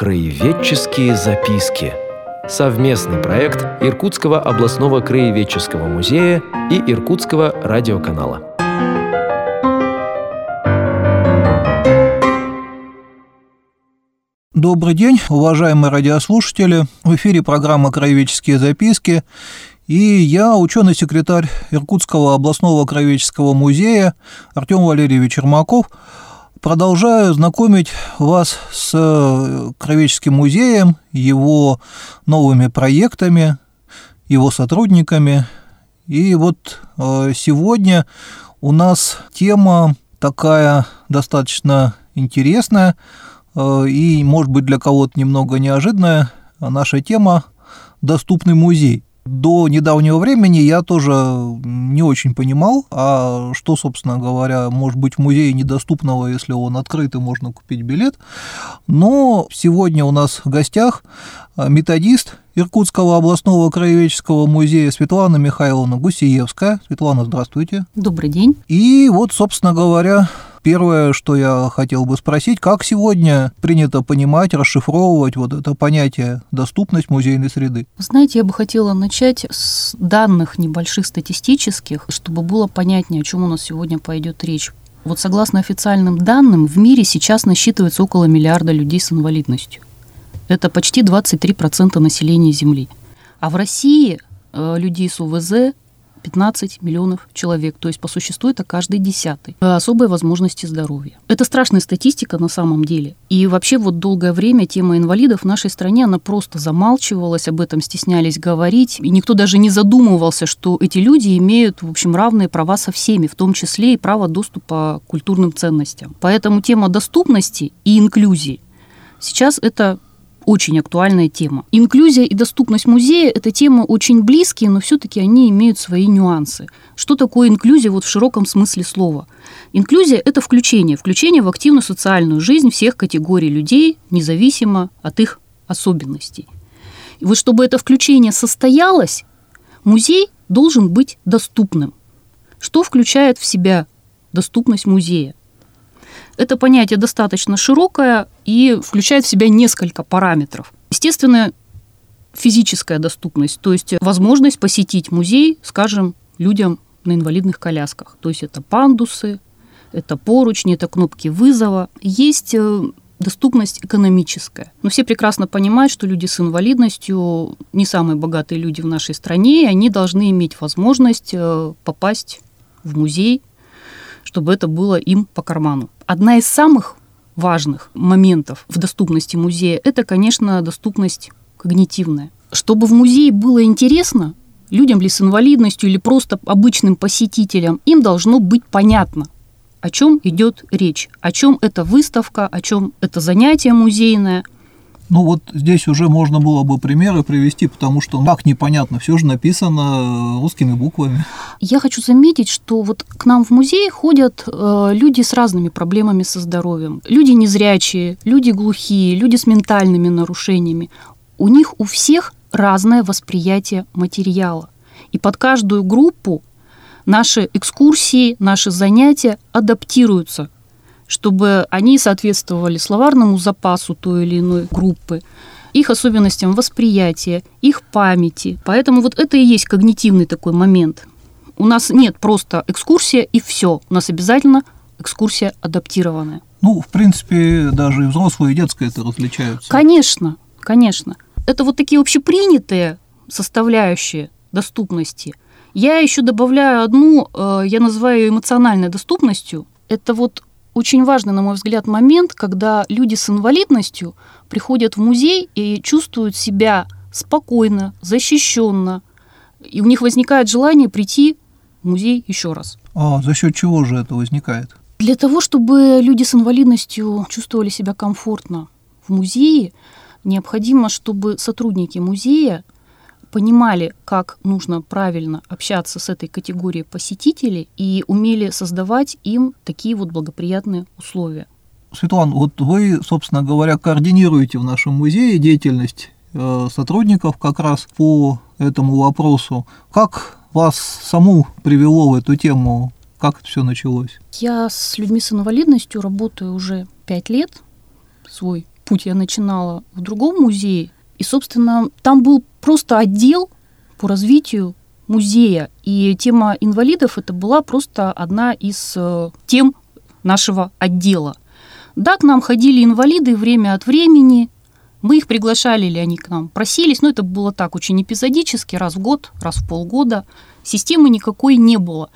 Краеведческие записки. Совместный проект Иркутского областного краеведческого музея и Иркутского радиоканала. Добрый день, уважаемые радиослушатели. В эфире программа «Краеведческие записки». И я, ученый-секретарь Иркутского областного краеведческого музея Артем Валерьевич Ермаков, продолжаю знакомить вас с э, Краеведческим музеем, его новыми проектами, его сотрудниками. И вот э, сегодня у нас тема такая достаточно интересная э, и, может быть, для кого-то немного неожиданная. Наша тема «Доступный музей». До недавнего времени я тоже не очень понимал, а что, собственно говоря, может быть в музее недоступного, если он открыт и можно купить билет. Но сегодня у нас в гостях а, методист Иркутского областного краеведческого музея Светлана Михайловна Гусиевская. Светлана, здравствуйте. Добрый день. И вот, собственно говоря, Первое, что я хотел бы спросить, как сегодня принято понимать, расшифровывать вот это понятие доступность музейной среды? Знаете, я бы хотела начать с данных небольших статистических, чтобы было понятнее, о чем у нас сегодня пойдет речь. Вот согласно официальным данным, в мире сейчас насчитывается около миллиарда людей с инвалидностью. Это почти 23% населения Земли. А в России э, людей с УВЗ 15 миллионов человек, то есть по существу это каждый десятый. Особые возможности здоровья. Это страшная статистика на самом деле. И вообще вот долгое время тема инвалидов в нашей стране, она просто замалчивалась, об этом стеснялись говорить. И никто даже не задумывался, что эти люди имеют, в общем, равные права со всеми, в том числе и право доступа к культурным ценностям. Поэтому тема доступности и инклюзии сейчас это очень актуальная тема. Инклюзия и доступность музея – это темы очень близкие, но все-таки они имеют свои нюансы. Что такое инклюзия вот в широком смысле слова? Инклюзия – это включение, включение в активную социальную жизнь всех категорий людей, независимо от их особенностей. И вот чтобы это включение состоялось, музей должен быть доступным. Что включает в себя доступность музея? Это понятие достаточно широкое и включает в себя несколько параметров. Естественно, физическая доступность, то есть возможность посетить музей, скажем, людям на инвалидных колясках. То есть это пандусы, это поручни, это кнопки вызова. Есть э, доступность экономическая. Но все прекрасно понимают, что люди с инвалидностью не самые богатые люди в нашей стране, и они должны иметь возможность э, попасть в музей, чтобы это было им по карману. Одна из самых важных моментов в доступности музея – это, конечно, доступность когнитивная. Чтобы в музее было интересно, людям ли с инвалидностью или просто обычным посетителям, им должно быть понятно, о чем идет речь, о чем эта выставка, о чем это занятие музейное – ну вот здесь уже можно было бы примеры привести, потому что как непонятно, все же написано русскими буквами. Я хочу заметить, что вот к нам в музей ходят э, люди с разными проблемами со здоровьем. Люди незрячие, люди глухие, люди с ментальными нарушениями. У них у всех разное восприятие материала. И под каждую группу наши экскурсии, наши занятия адаптируются чтобы они соответствовали словарному запасу той или иной группы, их особенностям восприятия, их памяти. Поэтому вот это и есть когнитивный такой момент. У нас нет просто экскурсия и все. У нас обязательно экскурсия адаптированная. Ну, в принципе, даже и взрослые, и детское это различаются. Конечно, конечно. Это вот такие общепринятые составляющие доступности. Я еще добавляю одну, э, я называю ее эмоциональной доступностью. Это вот очень важный, на мой взгляд, момент, когда люди с инвалидностью приходят в музей и чувствуют себя спокойно, защищенно, и у них возникает желание прийти в музей еще раз. А за счет чего же это возникает? Для того, чтобы люди с инвалидностью чувствовали себя комфортно в музее, необходимо, чтобы сотрудники музея понимали, как нужно правильно общаться с этой категорией посетителей и умели создавать им такие вот благоприятные условия. Светлана, вот вы, собственно говоря, координируете в нашем музее деятельность э, сотрудников как раз по этому вопросу. Как вас саму привело в эту тему? Как это все началось? Я с людьми с инвалидностью работаю уже пять лет. Свой путь я начинала в другом музее. И, собственно, там был просто отдел по развитию музея. И тема инвалидов это была просто одна из э, тем нашего отдела. Да, к нам ходили инвалиды время от времени, мы их приглашали или они к нам просились, но это было так очень эпизодически, раз в год, раз в полгода. Системы никакой не было.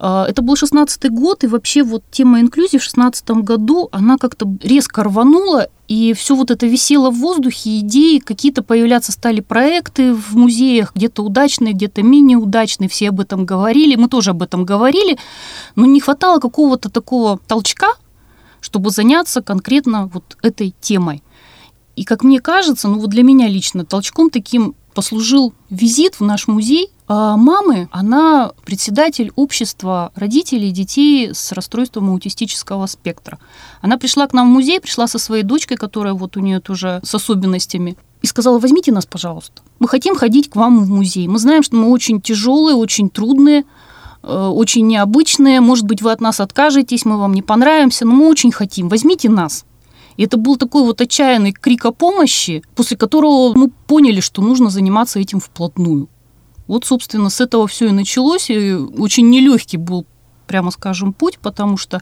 А, это был шестнадцатый год, и вообще вот тема инклюзии в шестнадцатом году, она как-то резко рванула, и все вот это висело в воздухе, идеи, какие-то появляться стали проекты в музеях, где-то удачные, где-то менее удачные, все об этом говорили, мы тоже об этом говорили, но не хватало какого-то такого толчка, чтобы заняться конкретно вот этой темой. И как мне кажется, ну вот для меня лично толчком таким послужил визит в наш музей мамы. Она председатель общества родителей детей с расстройством аутистического спектра. Она пришла к нам в музей, пришла со своей дочкой, которая вот у нее тоже с особенностями, и сказала, возьмите нас, пожалуйста. Мы хотим ходить к вам в музей. Мы знаем, что мы очень тяжелые, очень трудные, э, очень необычные. Может быть, вы от нас откажетесь, мы вам не понравимся, но мы очень хотим. Возьмите нас. И это был такой вот отчаянный крик о помощи, после которого мы поняли, что нужно заниматься этим вплотную. Вот, собственно, с этого все и началось. И очень нелегкий был, прямо скажем, путь, потому что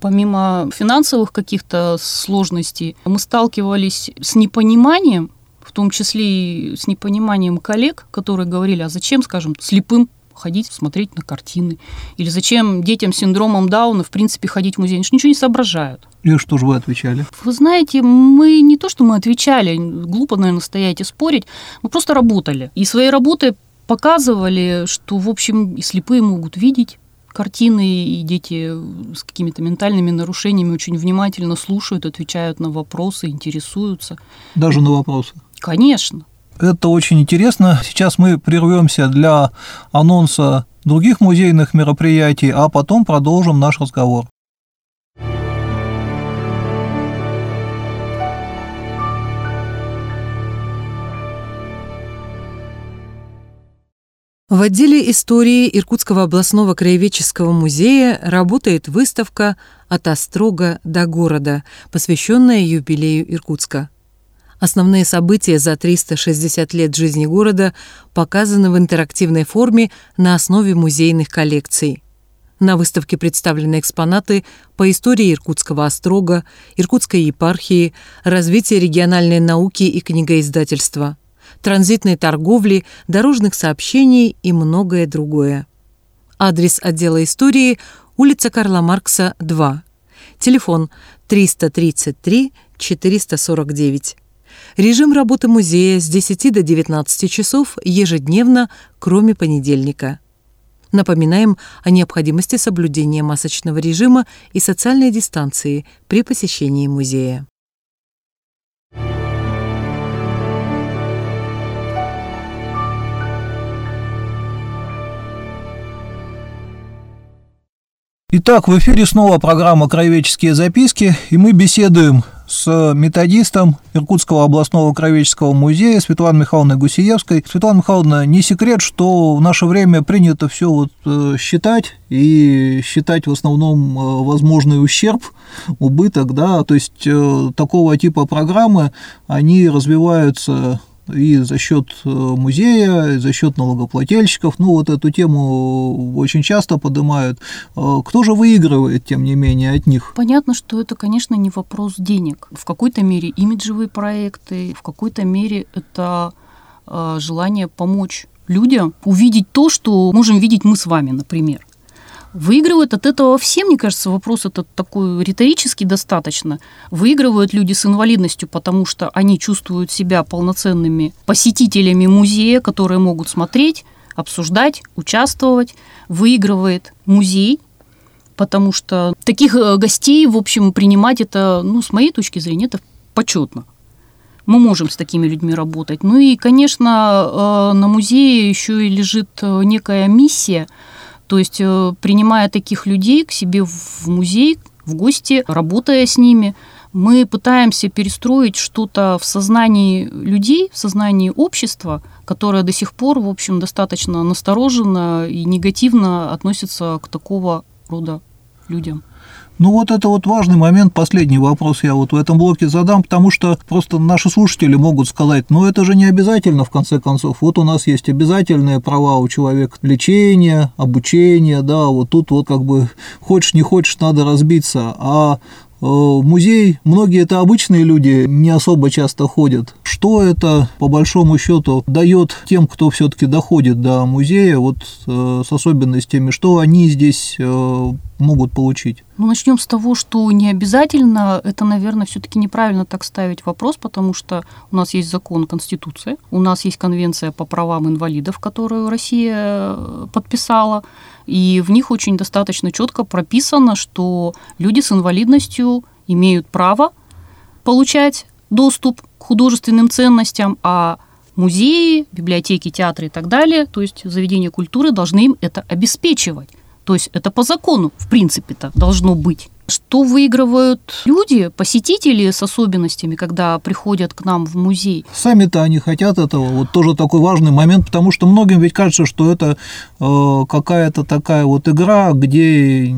помимо финансовых каких-то сложностей, мы сталкивались с непониманием, в том числе и с непониманием коллег, которые говорили, а зачем, скажем, слепым ходить, смотреть на картины? Или зачем детям с синдромом Дауна, в принципе, ходить в музей? Они же ничего не соображают. И что же вы отвечали? Вы знаете, мы не то, что мы отвечали, глупо, наверное, стоять и спорить, мы просто работали. И своей работой показывали, что, в общем, и слепые могут видеть картины, и дети с какими-то ментальными нарушениями очень внимательно слушают, отвечают на вопросы, интересуются. Даже на вопросы? Конечно. Это очень интересно. Сейчас мы прервемся для анонса других музейных мероприятий, а потом продолжим наш разговор. В отделе истории Иркутского областного краеведческого музея работает выставка «От Острога до города», посвященная юбилею Иркутска. Основные события за 360 лет жизни города показаны в интерактивной форме на основе музейных коллекций. На выставке представлены экспонаты по истории Иркутского острога, Иркутской епархии, развития региональной науки и книгоиздательства, транзитной торговли, дорожных сообщений и многое другое. Адрес отдела истории – улица Карла Маркса, 2. Телефон 333 449. Режим работы музея с 10 до 19 часов ежедневно, кроме понедельника. Напоминаем о необходимости соблюдения масочного режима и социальной дистанции при посещении музея. Итак, в эфире снова программа «Краеведческие записки», и мы беседуем с методистом Иркутского областного краеведческого музея Светланой Михайловной Гусиевской. Светлана Михайловна, не секрет, что в наше время принято все вот э, считать и считать в основном э, возможный ущерб, убыток, да, то есть э, такого типа программы, они развиваются и за счет э, музея, и за счет налогоплательщиков. Ну, вот эту тему очень часто поднимают. Э, кто же выигрывает, тем не менее, от них? Понятно, что это, конечно, не вопрос денег. В какой-то мере имиджевые проекты, в какой-то мере это э, желание помочь людям увидеть то, что можем видеть мы с вами, например. Выигрывают от этого все, мне кажется, вопрос этот такой риторический достаточно. Выигрывают люди с инвалидностью, потому что они чувствуют себя полноценными посетителями музея, которые могут смотреть, обсуждать, участвовать. Выигрывает музей, потому что таких э, гостей, в общем, принимать это, ну, с моей точки зрения, это почетно. Мы можем с такими людьми работать. Ну и, конечно, э, на музее еще и лежит э, некая миссия – то есть, э, принимая таких людей к себе в музей, в гости, работая с ними, мы пытаемся перестроить что-то в сознании людей, в сознании общества, которое до сих пор, в общем, достаточно настороженно и негативно относится к такого рода людям. Ну вот это вот важный момент, последний вопрос я вот в этом блоке задам, потому что просто наши слушатели могут сказать, ну это же не обязательно в конце концов, вот у нас есть обязательные права у человека, лечение, обучение, да, вот тут вот как бы хочешь не хочешь надо разбиться, а Э, музей, многие это обычные люди, не особо часто ходят. Что это, по большому счету, дает тем, кто все-таки доходит до музея, вот э, с особенностями, что они здесь э, могут получить? Ну, начнем с того, что не обязательно, это, наверное, все-таки неправильно так ставить вопрос, потому что у нас есть закон, Конституция, у нас есть конвенция по правам инвалидов, которую Россия подписала, и в них очень достаточно четко прописано, что люди с инвалидностью имеют право получать доступ к художественным ценностям, а музеи, библиотеки, театры и так далее, то есть заведения культуры должны им это обеспечивать. То есть это по закону, в принципе-то, должно быть. Что выигрывают люди, посетители с особенностями, когда приходят к нам в музей? Сами-то они хотят этого. Вот тоже такой важный момент, потому что многим ведь кажется, что это э, какая-то такая вот игра, где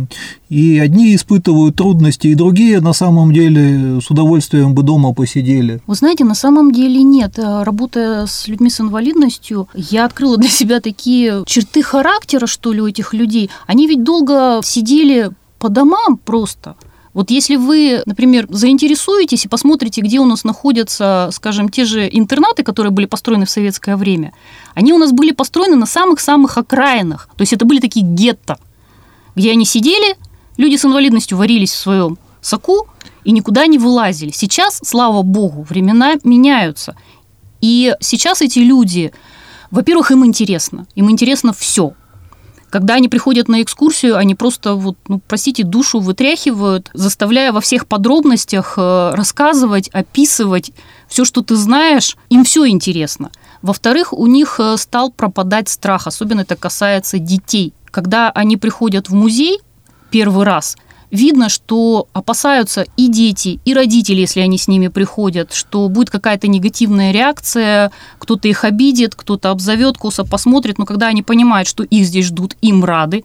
и одни испытывают трудности, и другие на самом деле с удовольствием бы дома посидели. Вы знаете, на самом деле нет. Э, работая с людьми с инвалидностью, я открыла для себя такие черты характера, что ли, у этих людей. Они ведь долго сидели по домам просто. Вот если вы, например, заинтересуетесь и посмотрите, где у нас находятся, скажем, те же интернаты, которые были построены в советское время, они у нас были построены на самых-самых окраинах. То есть это были такие гетто, где они сидели, люди с инвалидностью варились в своем соку и никуда не вылазили. Сейчас, слава богу, времена меняются. И сейчас эти люди, во-первых, им интересно. Им интересно все. Когда они приходят на экскурсию, они просто, вот, ну, простите, душу вытряхивают, заставляя во всех подробностях э, рассказывать, описывать все, что ты знаешь. Им все интересно. Во-вторых, у них э, стал пропадать страх, особенно это касается детей. Когда они приходят в музей первый раз – видно, что опасаются и дети, и родители, если они с ними приходят, что будет какая-то негативная реакция, кто-то их обидит, кто-то обзовет, косо посмотрит, но когда они понимают, что их здесь ждут, им рады,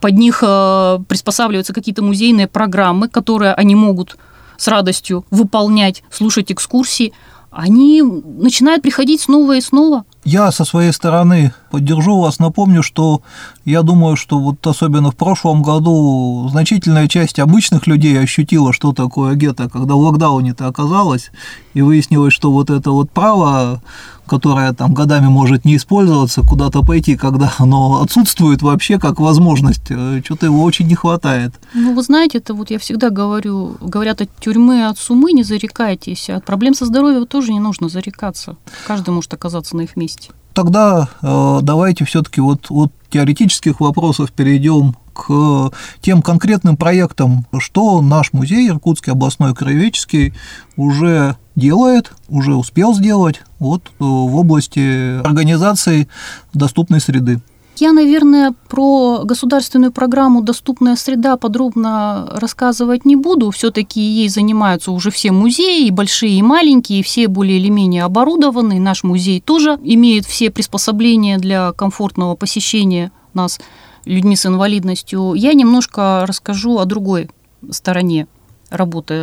под них э, приспосабливаются какие-то музейные программы, которые они могут с радостью выполнять, слушать экскурсии, они начинают приходить снова и снова. Я со своей стороны поддержу вас, напомню, что я думаю, что вот особенно в прошлом году значительная часть обычных людей ощутила, что такое гетто, когда в локдауне-то оказалось, и выяснилось, что вот это вот право, которое там годами может не использоваться, куда-то пойти, когда оно отсутствует вообще как возможность, э, что-то его очень не хватает. Ну, вы знаете, это вот я всегда говорю, говорят от тюрьмы, от сумы не зарекайтесь, от проблем со здоровьем тоже не нужно зарекаться. Каждый может оказаться на их месте месте. Тогда э, давайте все-таки вот от теоретических вопросов перейдем к тем конкретным проектам, что наш музей Иркутский областной краеведческий уже делает, уже успел сделать вот э, в области организации доступной среды. Я, наверное, про государственную программу «Доступная среда» подробно рассказывать не буду. Все-таки ей занимаются уже все музеи, и большие, и маленькие, и все более или менее оборудованы. Наш музей тоже имеет все приспособления для комфортного посещения нас людьми с инвалидностью. Я немножко расскажу о другой стороне работы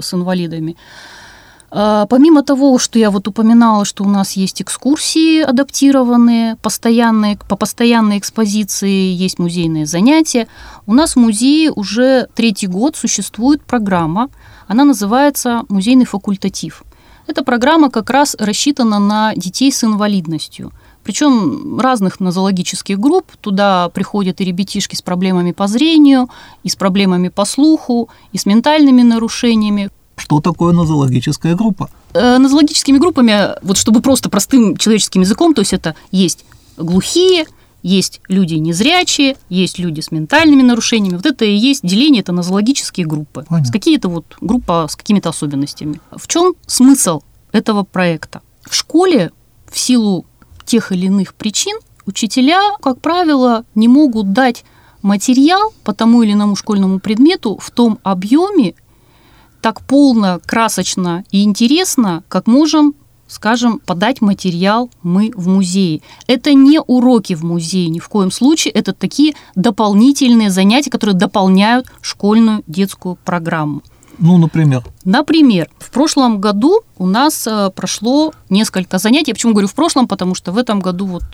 с инвалидами. А, помимо того, что я вот упоминала, что у нас есть экскурсии адаптированные, постоянные, по постоянной экспозиции, есть музейные занятия, у нас в музее уже третий год существует программа, она называется «Музейный факультатив». Эта программа как раз рассчитана на детей с инвалидностью. Причем разных нозологических групп. Туда приходят и ребятишки с проблемами по зрению, и с проблемами по слуху, и с ментальными нарушениями. Что такое нозологическая группа? Э, нозологическими группами, вот чтобы просто простым человеческим языком, то есть это есть глухие, есть люди незрячие, есть люди с ментальными нарушениями. Вот это и есть деление, это нозологические группы. Понятно. С какие-то вот группа с какими-то особенностями. В чем смысл этого проекта? В школе в силу тех или иных причин учителя, как правило, не могут дать материал по тому или иному школьному предмету в том объеме так полно, красочно и интересно, как можем скажем, подать материал мы в музее. Это не уроки в музее ни в коем случае, это такие дополнительные занятия, которые дополняют школьную детскую программу. Ну, например? Например, в прошлом году у нас э, прошло несколько занятий. Почему говорю в прошлом? Потому что в этом году вот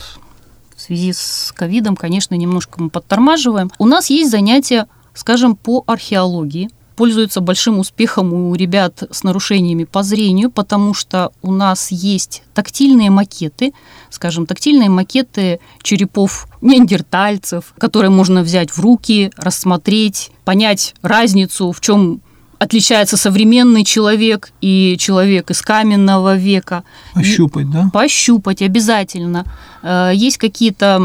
в связи с ковидом, конечно, немножко мы подтормаживаем. У нас есть занятия, скажем, по археологии пользуется большим успехом у ребят с нарушениями по зрению, потому что у нас есть тактильные макеты, скажем, тактильные макеты черепов неандертальцев, которые можно взять в руки, рассмотреть, понять разницу, в чем отличается современный человек и человек из каменного века. Пощупать, да? Пощупать обязательно. Э, есть какие-то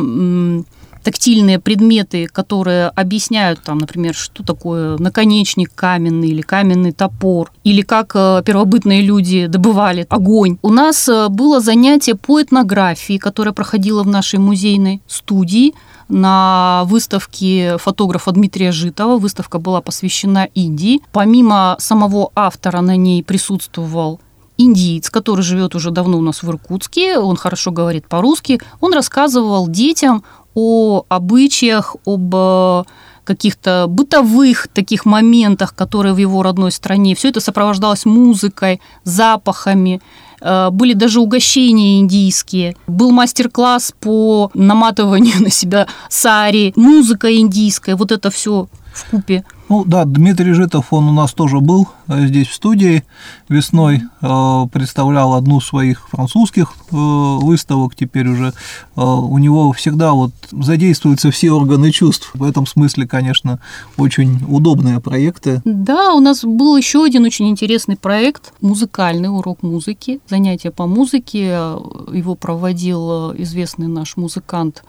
тактильные предметы, которые объясняют, там, например, что такое наконечник каменный или каменный топор, или как э, первобытные люди добывали огонь. У нас э, было занятие по этнографии, которое проходило в нашей музейной студии на выставке фотографа Дмитрия Житова. Выставка была посвящена Индии. Помимо самого автора на ней присутствовал индиец, который живет уже давно у нас в Иркутске, он хорошо говорит по-русски, он рассказывал детям о обычаях, об э, каких-то бытовых таких моментах, которые в его родной стране. Все это сопровождалось музыкой, запахами. Э, были даже угощения индийские. Был мастер-класс по наматыванию на себя сари, музыка индийская. Вот это все в купе. Ну да, Дмитрий Житов, он у нас тоже был э, здесь в студии весной, э, представлял одну своих французских э, выставок, теперь уже у него всегда вот задействуются все органы чувств. В этом смысле, конечно, очень удобные проекты. Да, у нас был еще один очень интересный проект, музыкальный урок музыки, занятие по музыке. Его проводил известный наш музыкант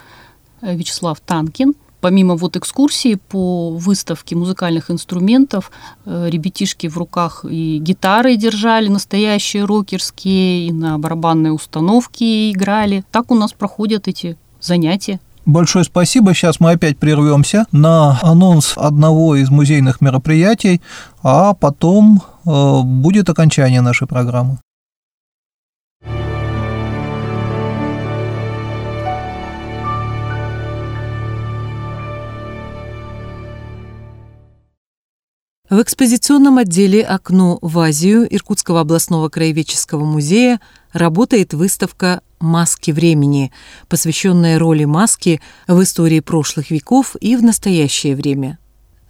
Вячеслав Танкин помимо вот экскурсии по выставке музыкальных инструментов, э, ребятишки в руках и гитары держали, настоящие рокерские, и на барабанной установке играли. Так у нас проходят эти занятия. Большое спасибо. Сейчас мы опять прервемся на анонс одного из музейных мероприятий, а потом э, будет окончание нашей программы. В экспозиционном отделе «Окно в Азию» Иркутского областного краеведческого музея работает выставка «Маски времени», посвященная роли маски в истории прошлых веков и в настоящее время.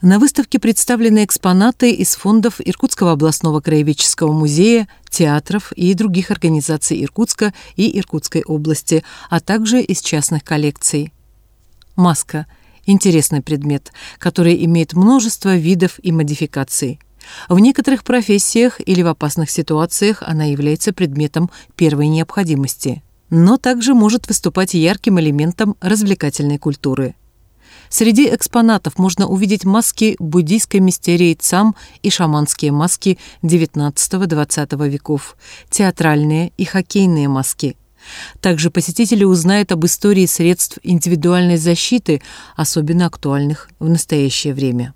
На выставке представлены экспонаты из фондов Иркутского областного краеведческого музея, театров и других организаций Иркутска и Иркутской области, а также из частных коллекций. Маска – интересный предмет, который имеет множество видов и модификаций. В некоторых профессиях или в опасных ситуациях она является предметом первой необходимости, но также может выступать ярким элементом развлекательной культуры. Среди экспонатов можно увидеть маски буддийской мистерии цам и шаманские маски XIX-XX веков, театральные и хоккейные маски – также посетители узнают об истории средств индивидуальной защиты, особенно актуальных в настоящее время.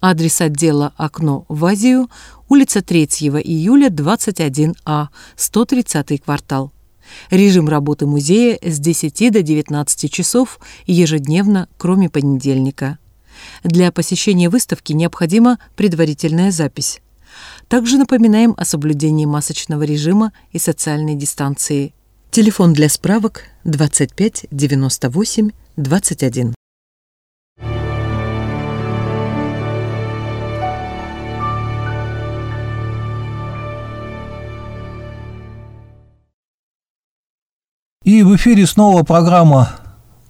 Адрес отдела «Окно в Азию», улица 3 июля, 21А, 130 квартал. Режим работы музея с 10 до 19 часов ежедневно, кроме понедельника. Для посещения выставки необходима предварительная запись. Также напоминаем о соблюдении масочного режима и социальной дистанции. Телефон для справок 25 98 21. И в эфире снова программа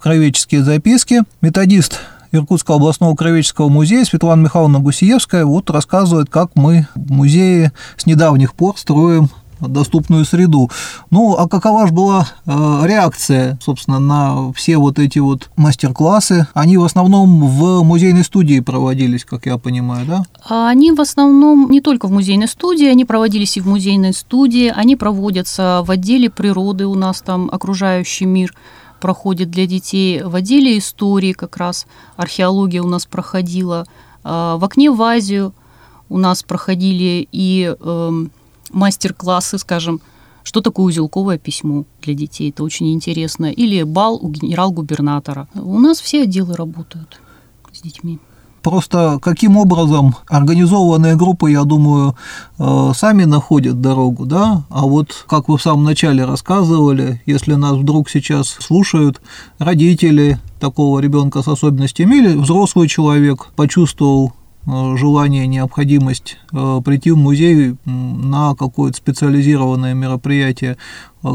«Кровеческие записки». Методист Иркутского областного кровеческого музея Светлана Михайловна Гусиевская вот рассказывает, как мы в музее с недавних пор строим доступную среду. Ну, а какова же была э, реакция, собственно, на все вот эти вот мастер-классы? Они в основном в музейной студии проводились, как я понимаю, да? А они в основном не только в музейной студии, они проводились и в музейной студии, они проводятся в отделе природы, у нас там окружающий мир проходит для детей, в отделе истории как раз археология у нас проходила, а, в окне в Азию у нас проходили и эм, мастер-классы, скажем, Что такое узелковое письмо для детей? Это очень интересно. Или бал у генерал-губернатора. У нас все отделы работают с детьми. Просто каким образом организованные группы, я думаю, э, сами находят дорогу, да? А вот, как вы в самом начале рассказывали, если нас вдруг сейчас слушают родители такого ребенка с особенностями или взрослый человек почувствовал желание, необходимость э, прийти в музей на какое-то специализированное мероприятие,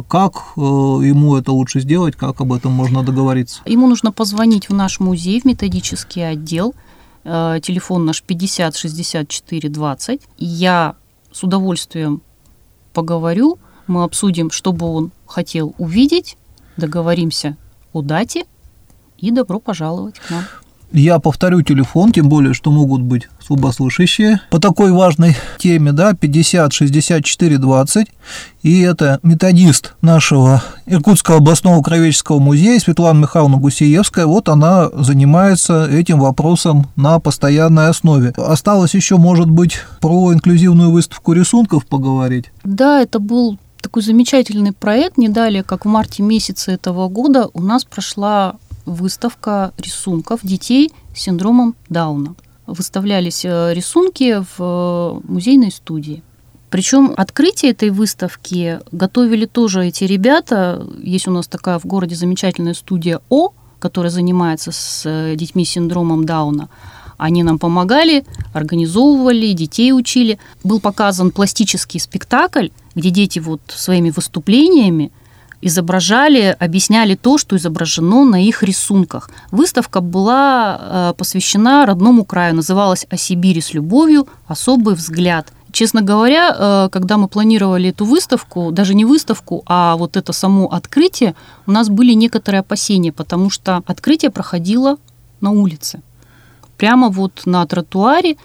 как ему это лучше сделать, как об этом можно договориться? Ему нужно позвонить в наш музей, в методический отдел – Э, телефон наш 50 64 20. Я с удовольствием поговорю, мы обсудим, что бы он хотел увидеть, договоримся о дате и добро пожаловать к нам. Я повторю телефон, тем более, что могут быть слабослышащие по такой важной теме, да, 50 64 20. И это методист нашего Иркутского областного краеведческого музея Светлана Михайловна Гусеевская. Вот она занимается этим вопросом на постоянной основе. Осталось еще, может быть, про инклюзивную выставку рисунков поговорить? Да, это был такой замечательный проект. Не далее, как в марте месяце этого года, у нас прошла выставка рисунков детей с синдромом Дауна. Выставлялись э, рисунки в э, музейной студии. Причем открытие этой выставки готовили тоже эти ребята. Есть у нас такая в городе замечательная студия О, которая занимается с э, детьми с синдромом Дауна. Они нам помогали, организовывали, детей учили. Был показан пластический спектакль, где дети вот своими выступлениями изображали, объясняли то, что изображено на их рисунках. Выставка была э, посвящена родному краю, называлась «О Сибири с любовью. Особый взгляд». Честно говоря, э, когда мы планировали эту выставку, даже не выставку, а вот это само открытие, у нас были некоторые опасения, потому что открытие проходило на улице, прямо вот на тротуаре.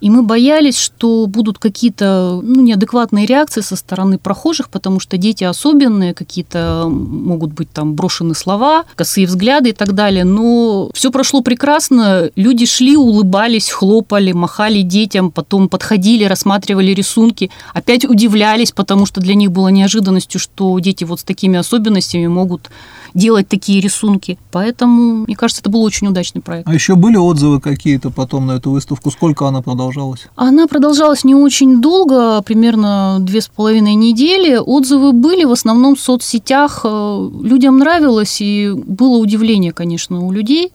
И мы боялись, что будут какие-то ну, неадекватные реакции со стороны прохожих, потому что дети особенные, какие-то могут быть там брошены слова, косые взгляды и так далее. Но все прошло прекрасно. Люди шли, улыбались, хлопали, махали детям, потом подходили, рассматривали рисунки, опять удивлялись, потому что для них было неожиданностью, что дети вот с такими особенностями могут делать такие рисунки. Поэтому, мне кажется, это был очень удачный проект. А еще были отзывы какие-то потом на эту выставку? Сколько она продолжалась? Она продолжалась не очень долго, примерно две с половиной недели. Отзывы были в основном в соцсетях. Э, людям нравилось, и было удивление, конечно, у людей,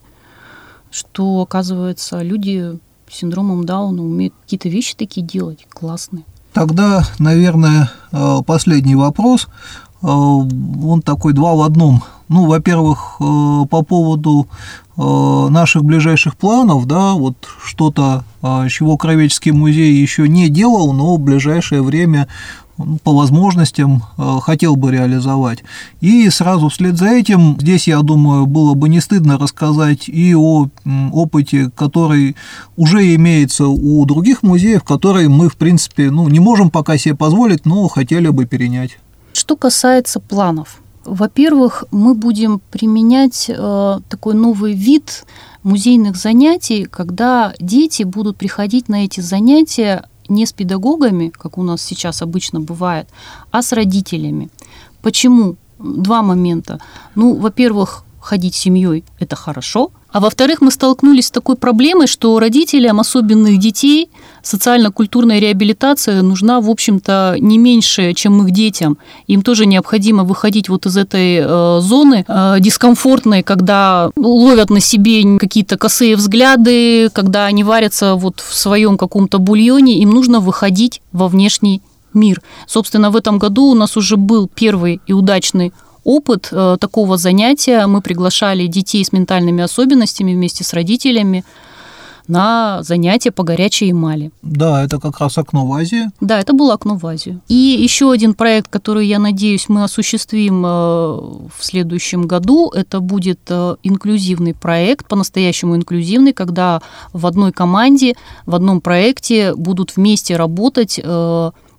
что, оказывается, люди с синдромом Дауна умеют какие-то вещи такие делать классные. Тогда, наверное, э, последний вопрос. Э, он такой два в одном. Ну, во-первых, э, по поводу э, наших ближайших планов, да, вот что-то, чего Кровеческий музей еще не делал, но в ближайшее время ну, по возможностям хотел бы реализовать. И сразу вслед за этим, здесь, я думаю, было бы не стыдно рассказать и о опыте, который уже имеется у других музеев, которые мы, в принципе, ну, не можем пока себе позволить, но хотели бы перенять. Что касается планов, во-первых, мы будем применять э, такой новый вид музейных занятий, когда дети будут приходить на эти занятия не с педагогами, как у нас сейчас обычно бывает, а с родителями. Почему? Два момента. Ну, во-первых, ходить семьей – это хорошо – а во-вторых, мы столкнулись с такой проблемой, что родителям особенных детей социально-культурная реабилитация нужна, в общем-то, не меньше, чем их детям. Им тоже необходимо выходить вот из этой э, зоны э, дискомфортной, когда ловят на себе какие-то косые взгляды, когда они варятся вот в своем каком-то бульоне, им нужно выходить во внешний мир. Собственно, в этом году у нас уже был первый и удачный опыт э, такого занятия. Мы приглашали детей с ментальными особенностями вместе с родителями на занятия по горячей эмали. Да, это как раз окно в Азию. Да, это было окно в Азию. И еще один проект, который, я надеюсь, мы осуществим э, в следующем году, это будет э, инклюзивный проект, по-настоящему инклюзивный, когда в одной команде, в одном проекте будут вместе работать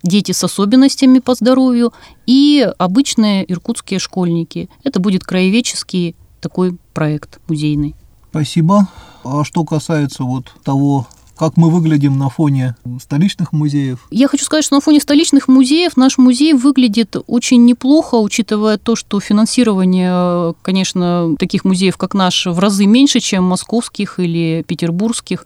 дети с особенностями по здоровью и обычные иркутские школьники. Это будет краеведческий такой проект музейный. Спасибо. А что касается вот того как мы выглядим на фоне столичных музеев? Я хочу сказать, что на фоне столичных музеев наш музей выглядит очень неплохо, учитывая то, что финансирование, конечно, таких музеев, как наш, в разы меньше, чем московских или петербургских.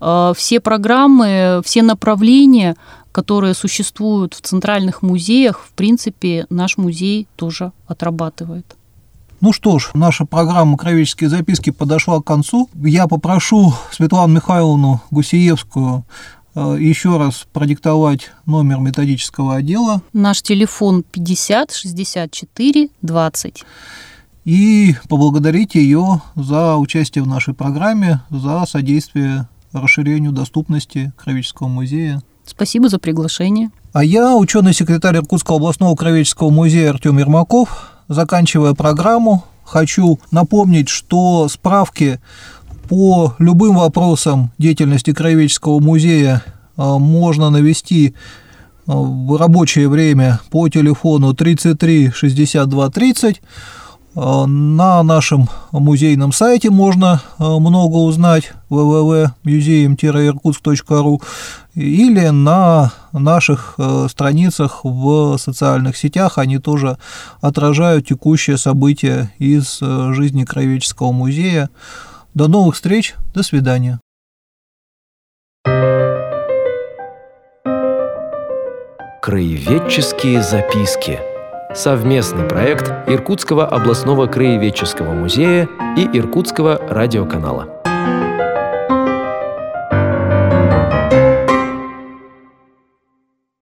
А, все программы, все направления, которые существуют в центральных музеях, в принципе, наш музей тоже отрабатывает. Ну что ж, наша программа «Кровеческие записки» подошла к концу. Я попрошу Светлану Михайловну Гусиевскую э, еще раз продиктовать номер методического отдела. Наш телефон 50 64 20. И поблагодарить ее за участие в нашей программе, за содействие расширению доступности Кровеческого музея. Спасибо за приглашение. А я, ученый-секретарь Иркутского областного кровеческого музея Артем Ермаков, заканчивая программу, хочу напомнить, что справки по любым вопросам деятельности Краеведческого музея а, можно навести а, в рабочее время по телефону 33 62 30. На нашем музейном сайте можно много узнать www.museum-irkutsk.ru или на наших э, страницах в социальных сетях. Они тоже отражают текущие события из э, жизни Краеведческого музея. До новых встреч, до свидания. Краеведческие записки. Совместный проект Иркутского областного краеведческого музея и Иркутского радиоканала.